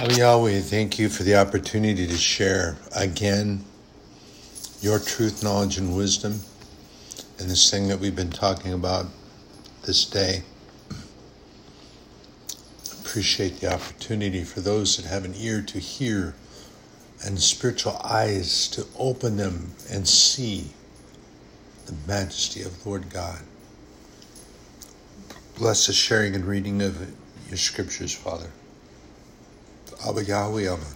Oh, Yahweh, thank you for the opportunity to share again your truth, knowledge, and wisdom in this thing that we've been talking about this day. Appreciate the opportunity for those that have an ear to hear and spiritual eyes to open them and see the majesty of Lord God. Bless the sharing and reading of your scriptures, Father. Abba Yahweh Amen.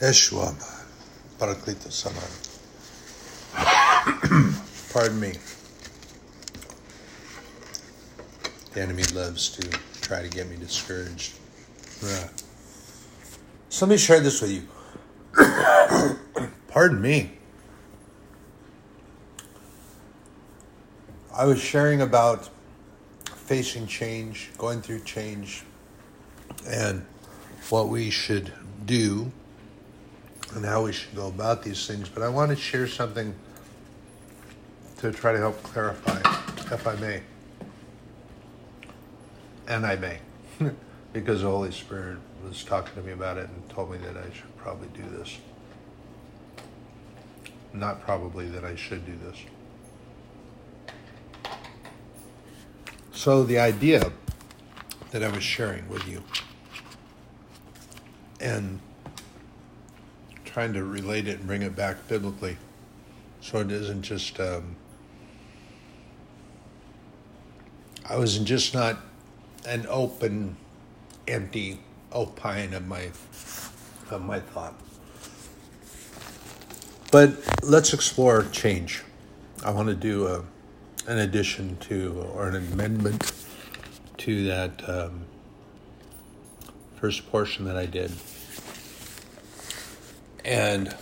Yeshua Paraklita Saman. Pardon me. The enemy loves to try to get me discouraged. Yeah. So let me share this with you. Pardon me. I was sharing about facing change, going through change, and what we should do and how we should go about these things. But I want to share something to try to help clarify, if I may. And I may, because the Holy Spirit was talking to me about it and told me that I should probably do this. Not probably that I should do this. So, the idea that I was sharing with you and trying to relate it and bring it back biblically so it isn't just, um, I was just not an open, empty opine of my, of my thought. But let's explore change. I want to do a an addition to or an amendment to that um, first portion that I did. And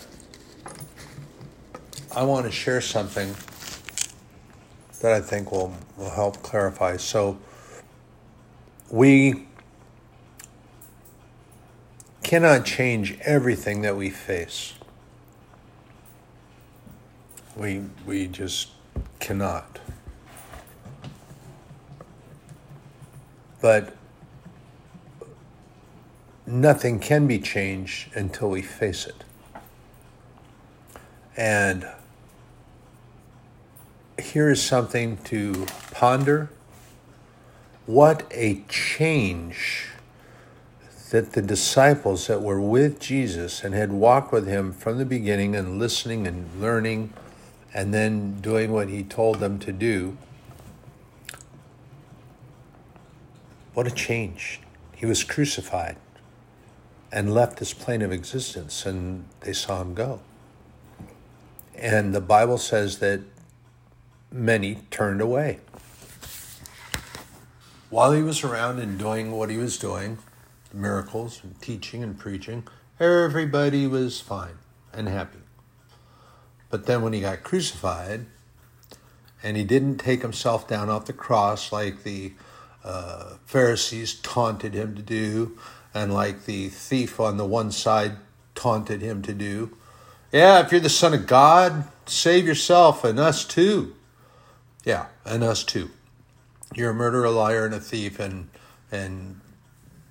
I want to share something that I think will, will help clarify. So, we cannot change everything that we face. We, we just cannot. But nothing can be changed until we face it. And here is something to ponder. What a change that the disciples that were with Jesus and had walked with him from the beginning and listening and learning and then doing what he told them to do What a change. He was crucified and left this plane of existence, and they saw him go. And the Bible says that many turned away. While he was around and doing what he was doing, miracles and teaching and preaching, everybody was fine and happy. But then when he got crucified, and he didn't take himself down off the cross like the uh, Pharisees taunted him to do, and like the thief on the one side taunted him to do. Yeah, if you're the Son of God, save yourself and us too. Yeah, and us too. You're a murderer, a liar, and a thief, and and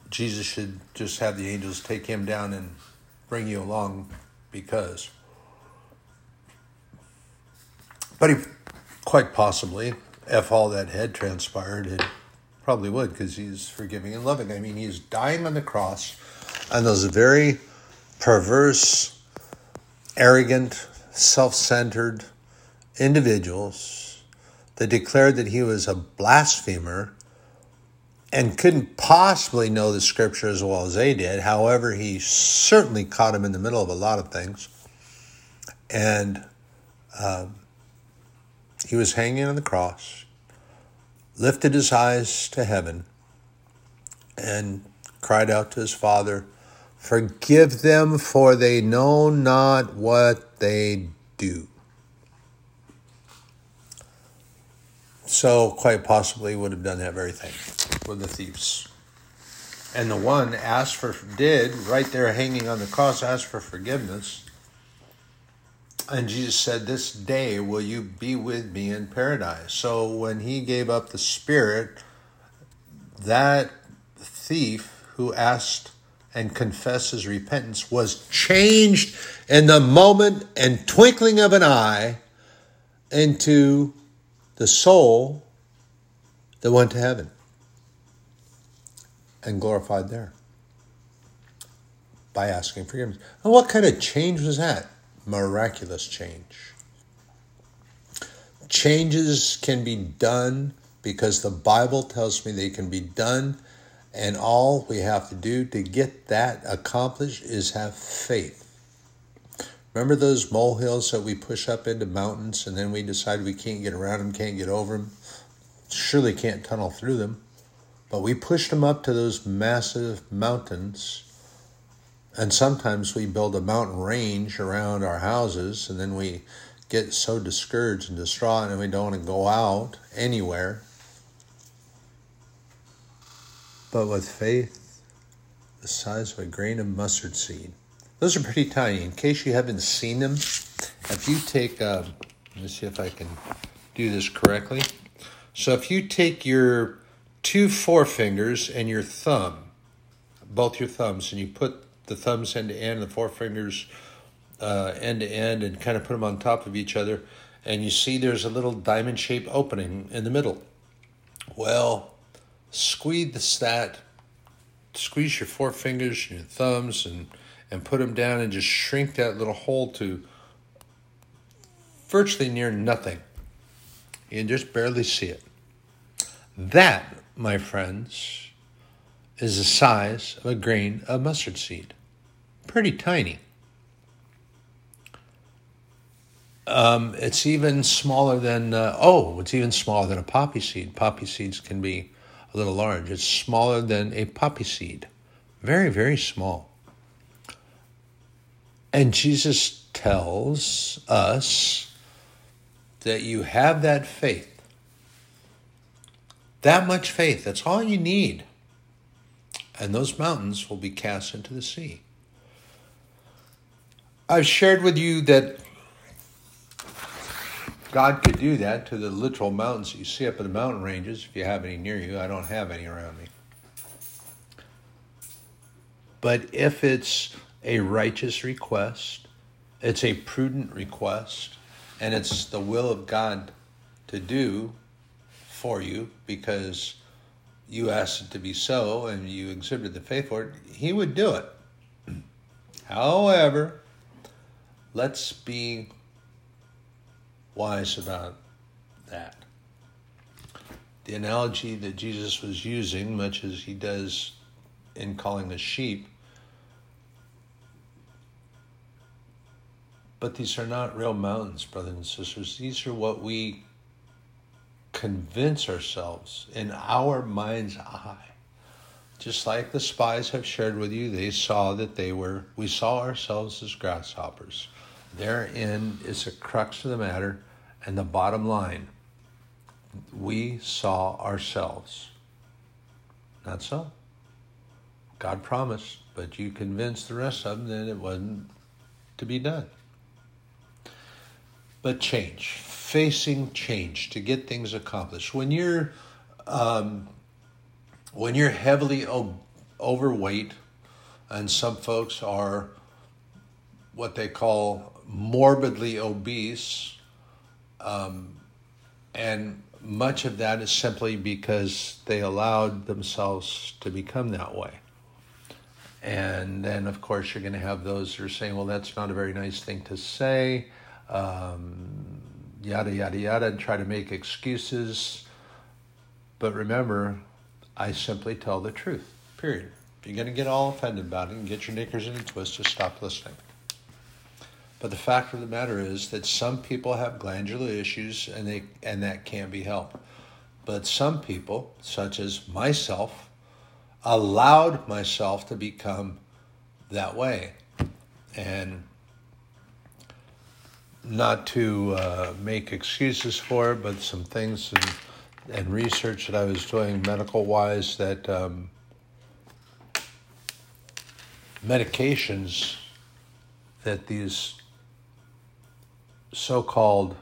Jesus should just have the angels take him down and bring you along because. But he quite possibly, if all that had transpired, had Probably would because he's forgiving and loving. I mean, he's dying on the cross, and those very perverse, arrogant, self centered individuals that declared that he was a blasphemer and couldn't possibly know the scripture as well as they did. However, he certainly caught him in the middle of a lot of things. And um, he was hanging on the cross lifted his eyes to heaven and cried out to his father, Forgive them, for they know not what they do. So, quite possibly, he would have done that very thing with the thieves. And the one asked for, did, right there hanging on the cross, asked for forgiveness. And Jesus said, This day will you be with me in paradise. So when he gave up the spirit, that thief who asked and confessed his repentance was changed in the moment and twinkling of an eye into the soul that went to heaven and glorified there by asking forgiveness. And what kind of change was that? Miraculous change. Changes can be done because the Bible tells me they can be done, and all we have to do to get that accomplished is have faith. Remember those molehills that we push up into mountains and then we decide we can't get around them, can't get over them? Surely can't tunnel through them. But we pushed them up to those massive mountains. And sometimes we build a mountain range around our houses and then we get so discouraged and distraught and we don't want to go out anywhere. But with faith the size of a grain of mustard seed, those are pretty tiny. In case you haven't seen them, if you take, uh, let me see if I can do this correctly. So if you take your two forefingers and your thumb, both your thumbs, and you put the thumbs end to end and the forefingers uh, end to end and kind of put them on top of each other, and you see there's a little diamond shaped opening in the middle. Well, squeeze that, squeeze your forefingers and your thumbs and and put them down and just shrink that little hole to virtually near nothing. You can just barely see it. That, my friends, is the size of a grain of mustard seed. Pretty tiny. Um, it's even smaller than, uh, oh, it's even smaller than a poppy seed. Poppy seeds can be a little large. It's smaller than a poppy seed. Very, very small. And Jesus tells us that you have that faith. That much faith, that's all you need. And those mountains will be cast into the sea. I've shared with you that God could do that to the literal mountains you see up in the mountain ranges, if you have any near you. I don't have any around me. But if it's a righteous request, it's a prudent request, and it's the will of God to do for you because you asked it to be so and you exhibited the faith for it, He would do it. However, let's be wise about that. The analogy that Jesus was using, much as he does in calling us sheep, but these are not real mountains, brothers and sisters. These are what we convince ourselves in our mind's eye. Just like the spies have shared with you, they saw that they were, we saw ourselves as grasshoppers. Therein is the crux of the matter and the bottom line. We saw ourselves. Not so. God promised, but you convinced the rest of them that it wasn't to be done. But change, facing change to get things accomplished. When you're um, when you're heavily o- overweight, and some folks are what they call morbidly obese, um, and much of that is simply because they allowed themselves to become that way. And then, of course, you're going to have those who are saying, well, that's not a very nice thing to say, um, yada, yada, yada, and try to make excuses. But remember, I simply tell the truth, period. If you're going to get all offended about it and get your knickers in a twist, just stop listening. But the fact of the matter is that some people have glandular issues and they and that can be helped. But some people, such as myself, allowed myself to become that way. And not to uh, make excuses for it, but some things and, and research that I was doing medical wise that um, medications that these so called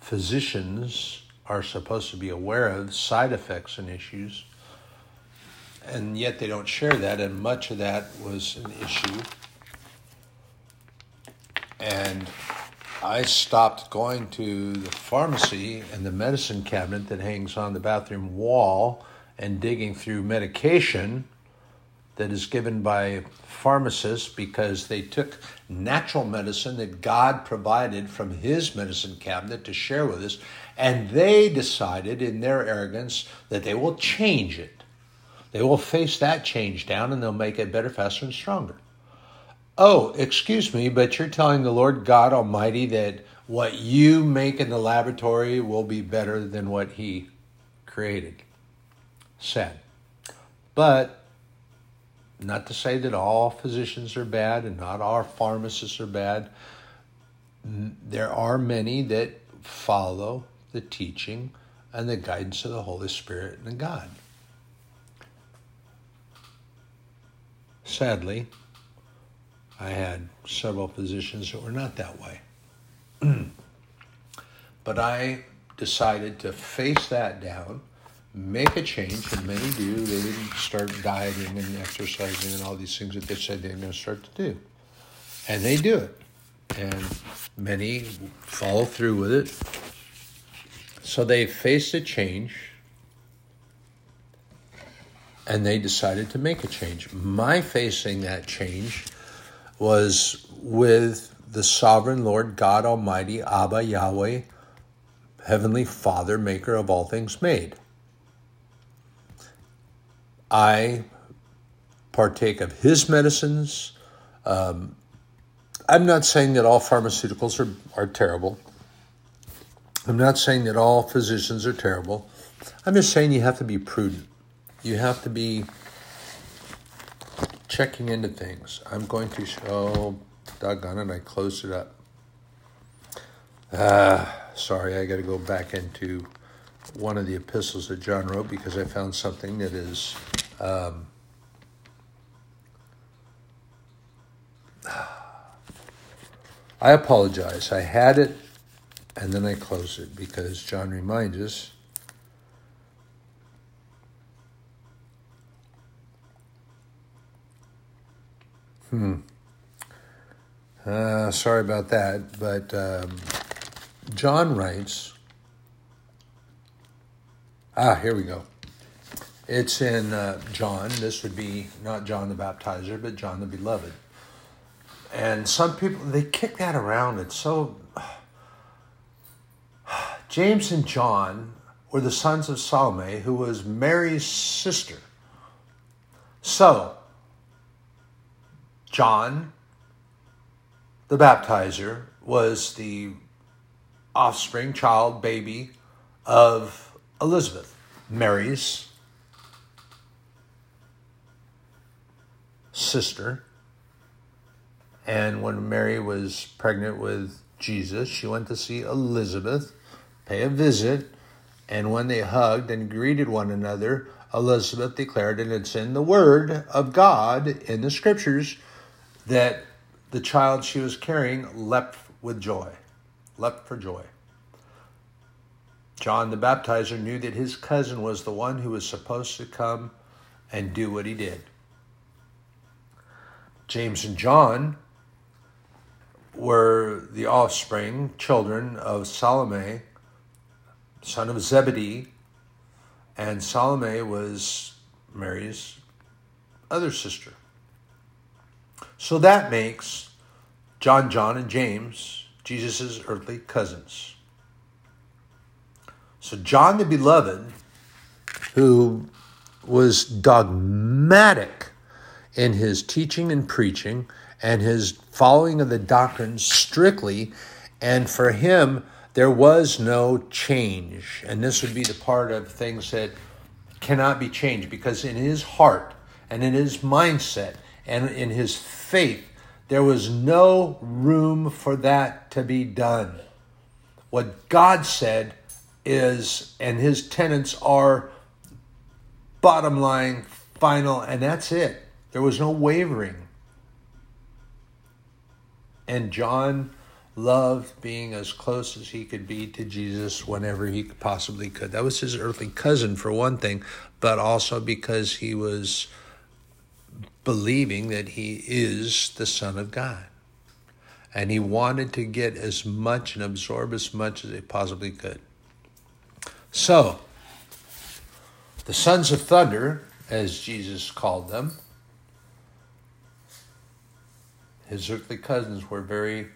physicians are supposed to be aware of, side effects and issues, and yet they don't share that, and much of that was an issue. And I stopped going to the pharmacy and the medicine cabinet that hangs on the bathroom wall and digging through medication that is given by pharmacists because they took natural medicine that God provided from His medicine cabinet to share with us, and they decided in their arrogance that they will change it. They will face that change down and they'll make it better, faster, and stronger. Oh, excuse me, but you're telling the Lord God Almighty that what you make in the laboratory will be better than what He created. Sad. But not to say that all physicians are bad and not all pharmacists are bad. There are many that follow the teaching and the guidance of the Holy Spirit and God. Sadly, I had several physicians that were not that way. but I decided to face that down make a change, and many do. They didn't start dieting and exercising and all these things that they said they're going to start to do. And they do it. And many follow through with it. So they faced a change and they decided to make a change. My facing that change was with the sovereign Lord God Almighty, Abba Yahweh, Heavenly Father, maker of all things made. I partake of his medicines. Um, I'm not saying that all pharmaceuticals are, are terrible. I'm not saying that all physicians are terrible. I'm just saying you have to be prudent. You have to be checking into things. I'm going to show, doggone it, I closed it up. Ah, sorry, I got to go back into one of the epistles that John wrote because I found something that is um, I apologize. I had it and then I closed it because John reminds us. Hmm. Uh, sorry about that, but um, John writes. Ah, here we go. It's in uh, John. This would be not John the Baptizer, but John the Beloved. And some people, they kick that around. It's so. James and John were the sons of Salome, who was Mary's sister. So, John the Baptizer was the offspring, child, baby of Elizabeth, Mary's sister. And when Mary was pregnant with Jesus, she went to see Elizabeth, pay a visit, and when they hugged and greeted one another, Elizabeth declared, and it's in the Word of God in the Scriptures, that the child she was carrying leapt with joy, leapt for joy. John the Baptizer knew that his cousin was the one who was supposed to come and do what he did. James and John were the offspring, children of Salome, son of Zebedee, and Salome was Mary's other sister. So that makes John, John, and James Jesus' earthly cousins. So John the Beloved, who was dogmatic in his teaching and preaching and his following of the doctrine strictly. And for him, there was no change. And this would be the part of things that cannot be changed because in his heart and in his mindset and in his faith, there was no room for that to be done. What God said is, and his tenets are bottom line, final, and that's it. There was no wavering. And John loved being as close as he could be to Jesus whenever he possibly could. That was his earthly cousin, for one thing, but also because he was believing that he is the Son of God. And he wanted to get as much and absorb as much as he possibly could. So, the sons of thunder, as Jesus called them, his earthly cousins were very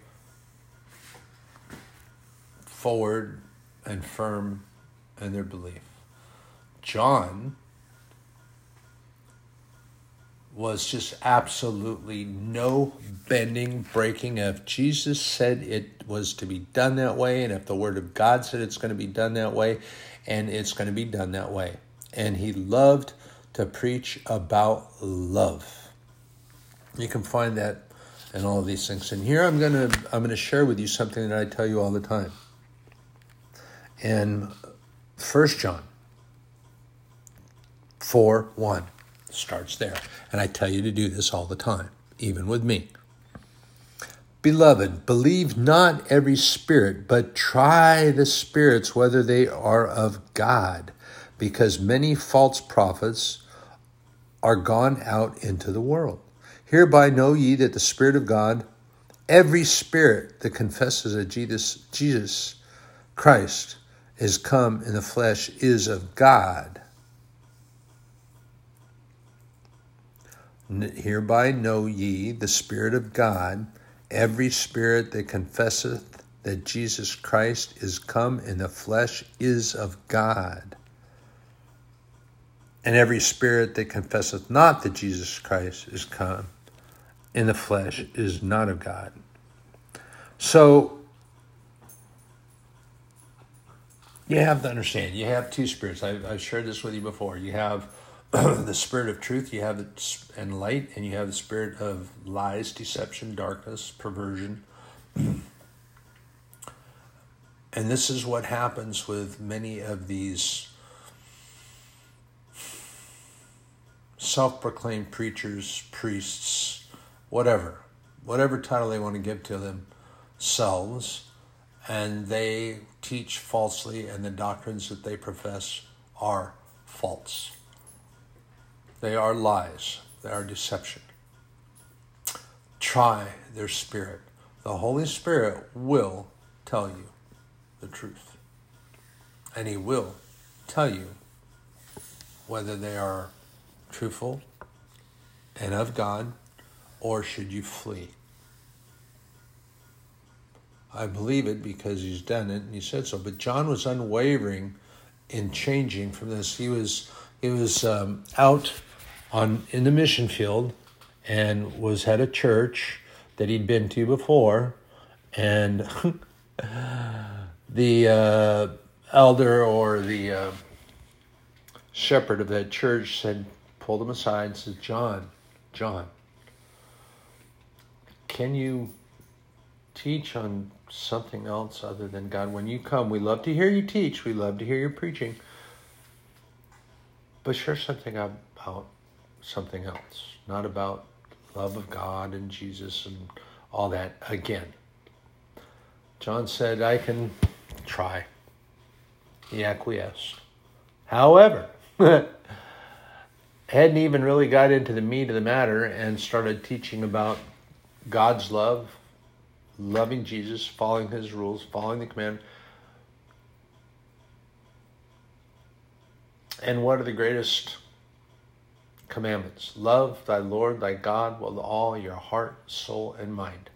forward and firm in their belief. John was just absolutely no bending, breaking. If Jesus said it was to be done that way, and if the Word of God said it's going to be done that way, and it's going to be done that way. And he loved to preach about love. You can find that in all of these things. And here I'm going to I'm to share with you something that I tell you all the time. In First John 4 1 starts there. And I tell you to do this all the time, even with me. Beloved, believe not every spirit, but try the spirits whether they are of God, because many false prophets are gone out into the world. Hereby know ye that the Spirit of God, every spirit that confesses that Jesus, Jesus Christ is come in the flesh, is of God. Hereby know ye the Spirit of God, every spirit that confesseth that Jesus Christ is come in the flesh is of God. And every spirit that confesseth not that Jesus Christ is come in the flesh is not of God. So you have to understand, you have two spirits. I've, I've shared this with you before. You have the spirit of truth, you have it and light, and you have the spirit of lies, deception, darkness, perversion. and this is what happens with many of these self proclaimed preachers, priests, whatever, whatever title they want to give to themselves, and they teach falsely, and the doctrines that they profess are false. They are lies, they are deception. Try their spirit. The Holy Spirit will tell you the truth. And He will tell you whether they are truthful and of God or should you flee. I believe it because he's done it and he said so. But John was unwavering in changing from this. He was he was um, out on in the mission field and was at a church that he'd been to before, and the uh, elder or the uh, shepherd of that church said, pulled him aside and said, John, John, can you teach on something else other than God? When you come, we love to hear you teach, we love to hear your preaching, but share something about something else, not about love of God and Jesus and all that again. John said, I can try. He acquiesced. However, hadn't even really got into the meat of the matter and started teaching about God's love, loving Jesus, following his rules, following the command. And what are the greatest commandments. Love thy Lord thy God with all your heart, soul, and mind.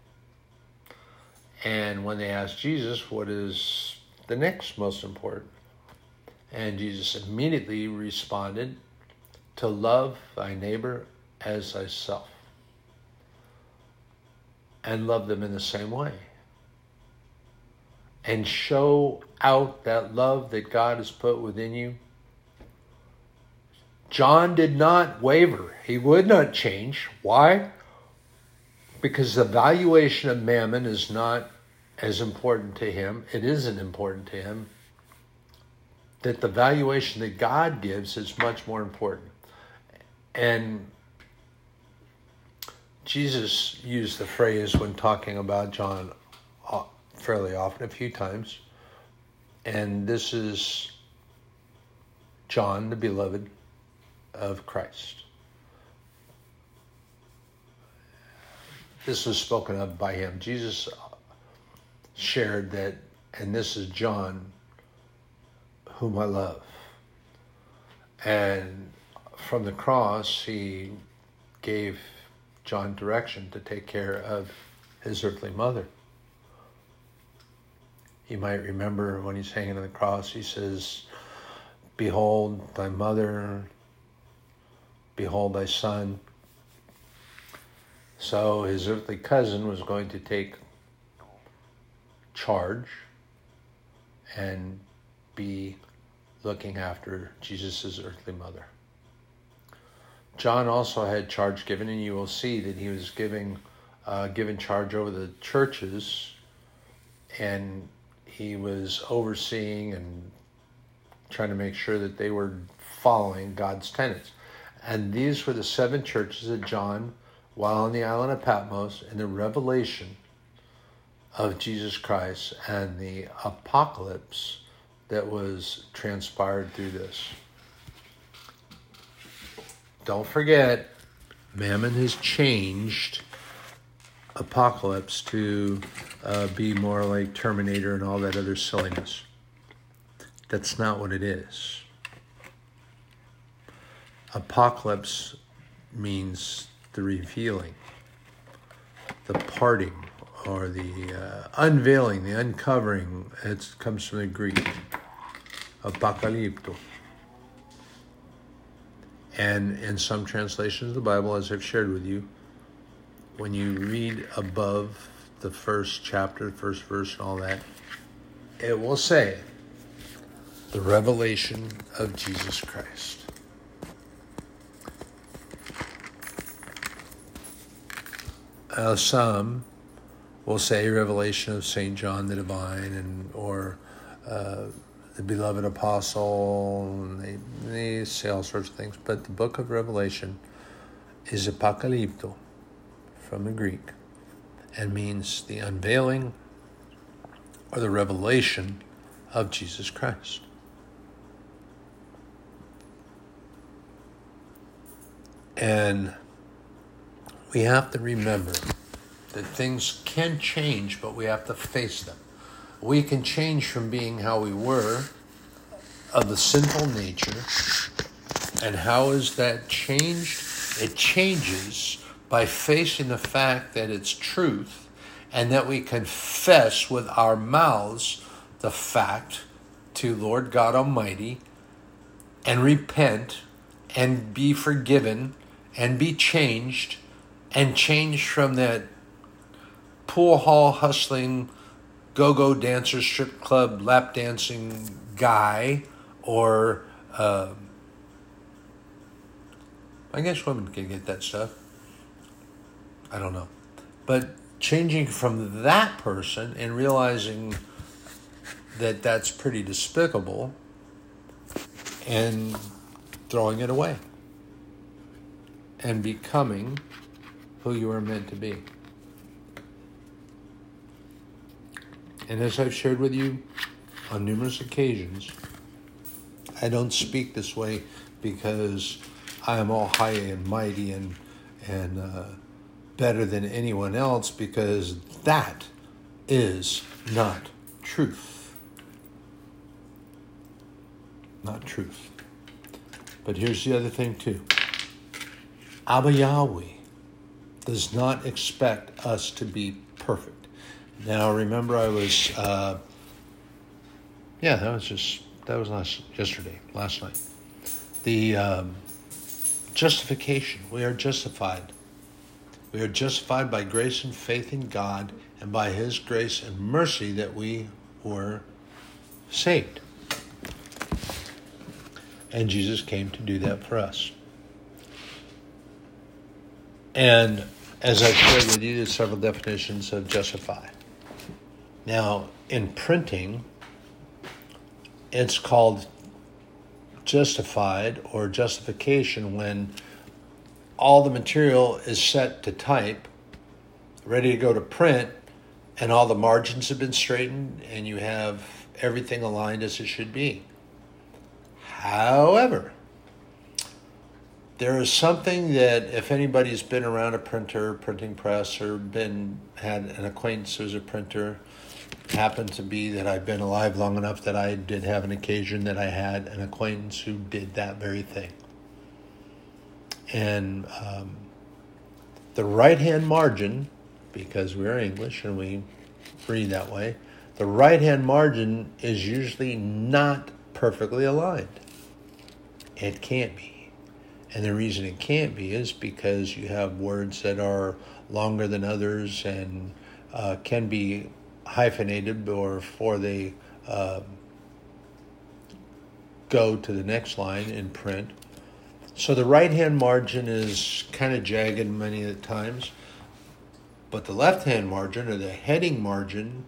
And when they asked Jesus, what is the next most important? And Jesus immediately responded, to love thy neighbor as thyself. And love them in the same way. And show out that love that God has put within you John did not waver. He would not change. Why? Because the valuation of mammon is not as important to him. It isn't important to him. That the valuation that God gives is much more important. And Jesus used the phrase when talking about John uh, fairly often, a few times. And this is John, the beloved of Christ. This was spoken of by him. Jesus shared that, and this is John, whom I love. And from the cross, he gave John direction to take care of his earthly mother. You might remember when he's hanging on the cross, he says, Behold thy mother, behold thy son. So his earthly cousin was going to take charge and be looking after Jesus' earthly mother. John also had charge given, and you will see that he was giving uh, given charge over the churches, and he was overseeing and trying to make sure that they were following God's tenets. And these were the seven churches that John, while on the island of Patmos, in the revelation of Jesus Christ and the apocalypse that was transpired through this. Don't forget, Mammon has changed apocalypse to uh, be more like Terminator and all that other silliness. That's not what it is. Apocalypse means the revealing, the parting, or the uh, unveiling, the uncovering. It comes from the Greek, apocalypto. And in some translations of the Bible, as I've shared with you, when you read above the first chapter, first verse, and all that, it will say the revelation of Jesus Christ. Uh, some will say revelation of Saint John the Divine, and or uh, the beloved apostle. And they, they say all sorts of things, but the book of Revelation is apocalypto from the Greek and means the unveiling or the revelation of Jesus Christ. And we have to remember that things can change, but we have to face them. We can change from being how we were, of the sinful nature. And how is that changed? It changes by facing the fact that it's truth and that we confess with our mouths the fact to Lord God Almighty and repent and be forgiven and be changed and change from that pool hall hustling go go dancer strip club lap dancing guy or uh, I guess women can get that stuff I don't know. But changing from that person and realizing that that's pretty despicable and throwing it away and becoming who you are meant to be. And as I've shared with you on numerous occasions, I don't speak this way because I am all high and mighty and and uh, better than anyone else because that is not truth. Not truth. But here's the other thing, too Abba Yahweh does not expect us to be perfect. Now, remember, I was, uh, yeah, that was just, that was last, yesterday, last night. The um, justification, we are justified we are justified by grace and faith in God and by His grace and mercy that we were saved. And Jesus came to do that for us. And as I've shared with you, there's several definitions of justify. Now, in printing, it's called justified or justification when all the material is set to type, ready to go to print, and all the margins have been straightened and you have everything aligned as it should be. However, there is something that if anybody's been around a printer, printing press, or been had an acquaintance who's a printer, happened to be that I've been alive long enough that I did have an occasion that I had an acquaintance who did that very thing. And um, the right hand margin, because we're English and we read that way, the right hand margin is usually not perfectly aligned. It can't be. And the reason it can't be is because you have words that are longer than others and uh, can be hyphenated or before they uh, go to the next line in print. So the right hand margin is kind of jagged many of the times, but the left hand margin or the heading margin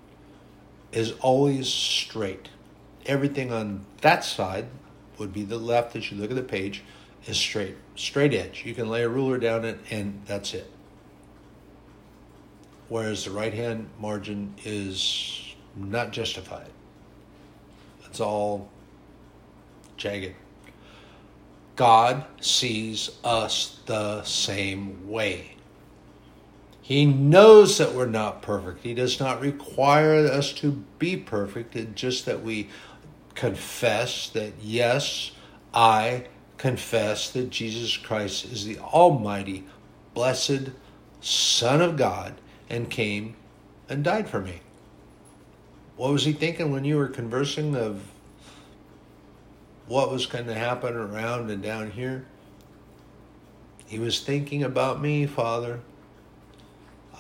is always straight. Everything on that side would be the left as you look at the page is straight, straight edge. You can lay a ruler down it and that's it. Whereas the right hand margin is not justified. It's all jagged. God sees us the same way. He knows that we're not perfect. He does not require us to be perfect. It's just that we confess that, yes, I confess that Jesus Christ is the Almighty, blessed Son of God and came and died for me. What was he thinking when you were conversing of what was going to happen around and down here? He was thinking about me, Father.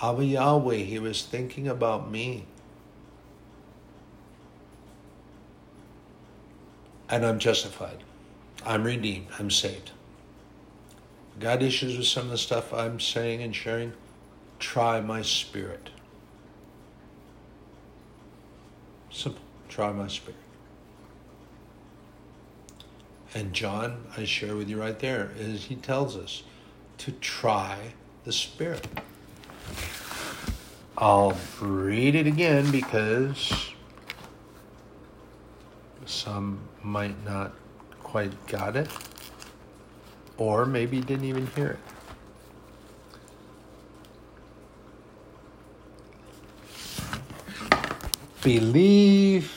Abba Yahweh, he was thinking about me. And I'm justified. I'm redeemed. I'm saved. God issues with some of the stuff I'm saying and sharing. Try my spirit. Simple. Try my spirit. And John, I share with you right there, is he tells us to try the spirit. I'll read it again because some might not quite got it or maybe didn't even hear it. Believe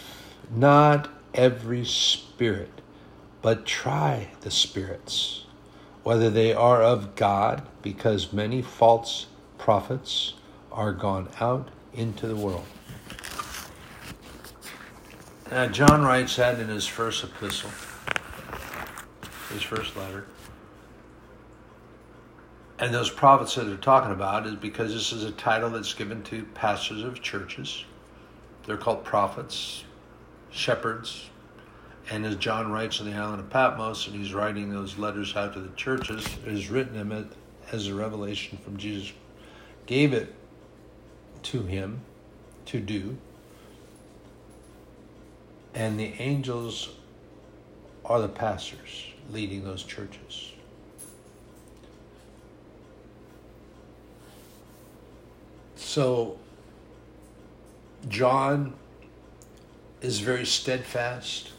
not every spirit, but try the spirits, whether they are of God, because many false prophets are gone out into the world. Now, John writes that in his first epistle, his first letter. And those prophets that they're talking about is because this is a title that's given to pastors of churches they're called prophets, shepherds. And as John writes on the island of Patmos, and he's writing those letters out to the churches, he's written them as a revelation from Jesus. Gave it to him to do. And the angels are the pastors leading those churches. So John is very steadfast.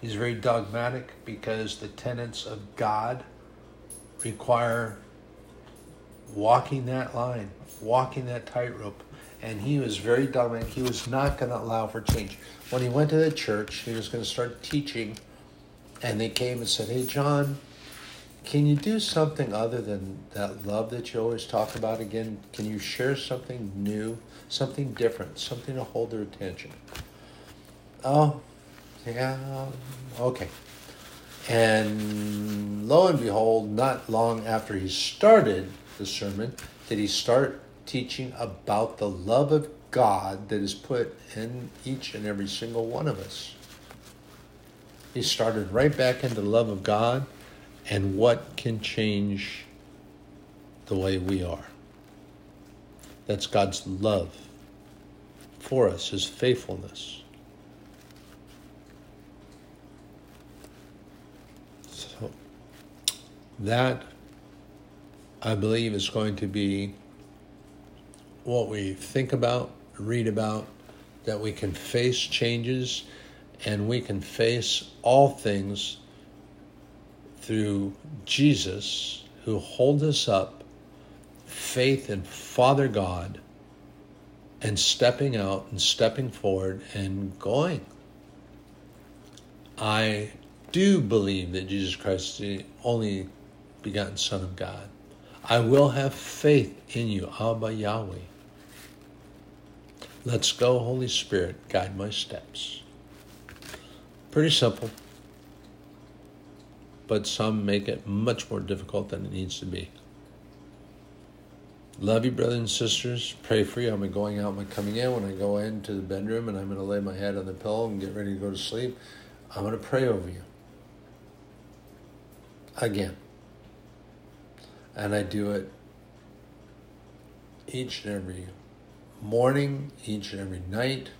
He's very dogmatic because the tenets of God require walking that line, walking that tightrope. And he was very dogmatic. He was not going to allow for change. When he went to the church, he was going to start teaching, and they came and said, Hey, John, can you do something other than that love that you always talk about again? Can you share something new, something different, something to hold their attention? Oh, yeah, okay. And lo and behold, not long after he started the sermon, did he start teaching about the love of God that is put in each and every single one of us. He started right back into the love of God and what can change the way we are. That's God's love for us, His faithfulness. So, that I believe is going to be what we think about read about that we can face changes and we can face all things through Jesus who holds us up, faith in Father God, and stepping out and stepping forward and going. I do believe that Jesus Christ is the only begotten Son of God. I will have faith in you, Abba Yahweh. Let's go, Holy Spirit, guide my steps. Pretty simple, but some make it much more difficult than it needs to be. Love you, brothers and sisters. Pray for you. I'm going out I'm coming in. When I go into the bedroom and I'm going to lay my head on the pillow and get ready to go to sleep, I'm going to pray over you. Again. And I do it each and every morning, each and every night.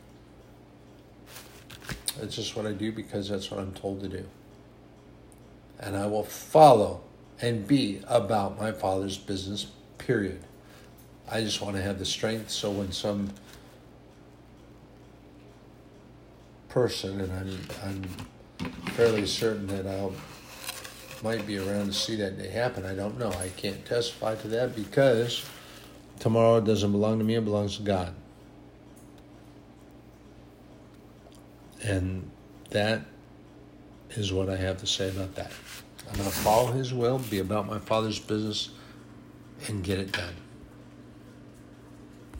It's just what I do because that's what I'm told to do. And I will follow and be about my Father's business, period. I just want to have the strength so when some person, and I'm, I'm fairly certain that I'll might be around to see that day happen. I don't know. I can't testify to that because tomorrow doesn't belong to me, it belongs to God. And that is what I have to say about that. I'm going to follow His will, be about my Father's business, and get it done.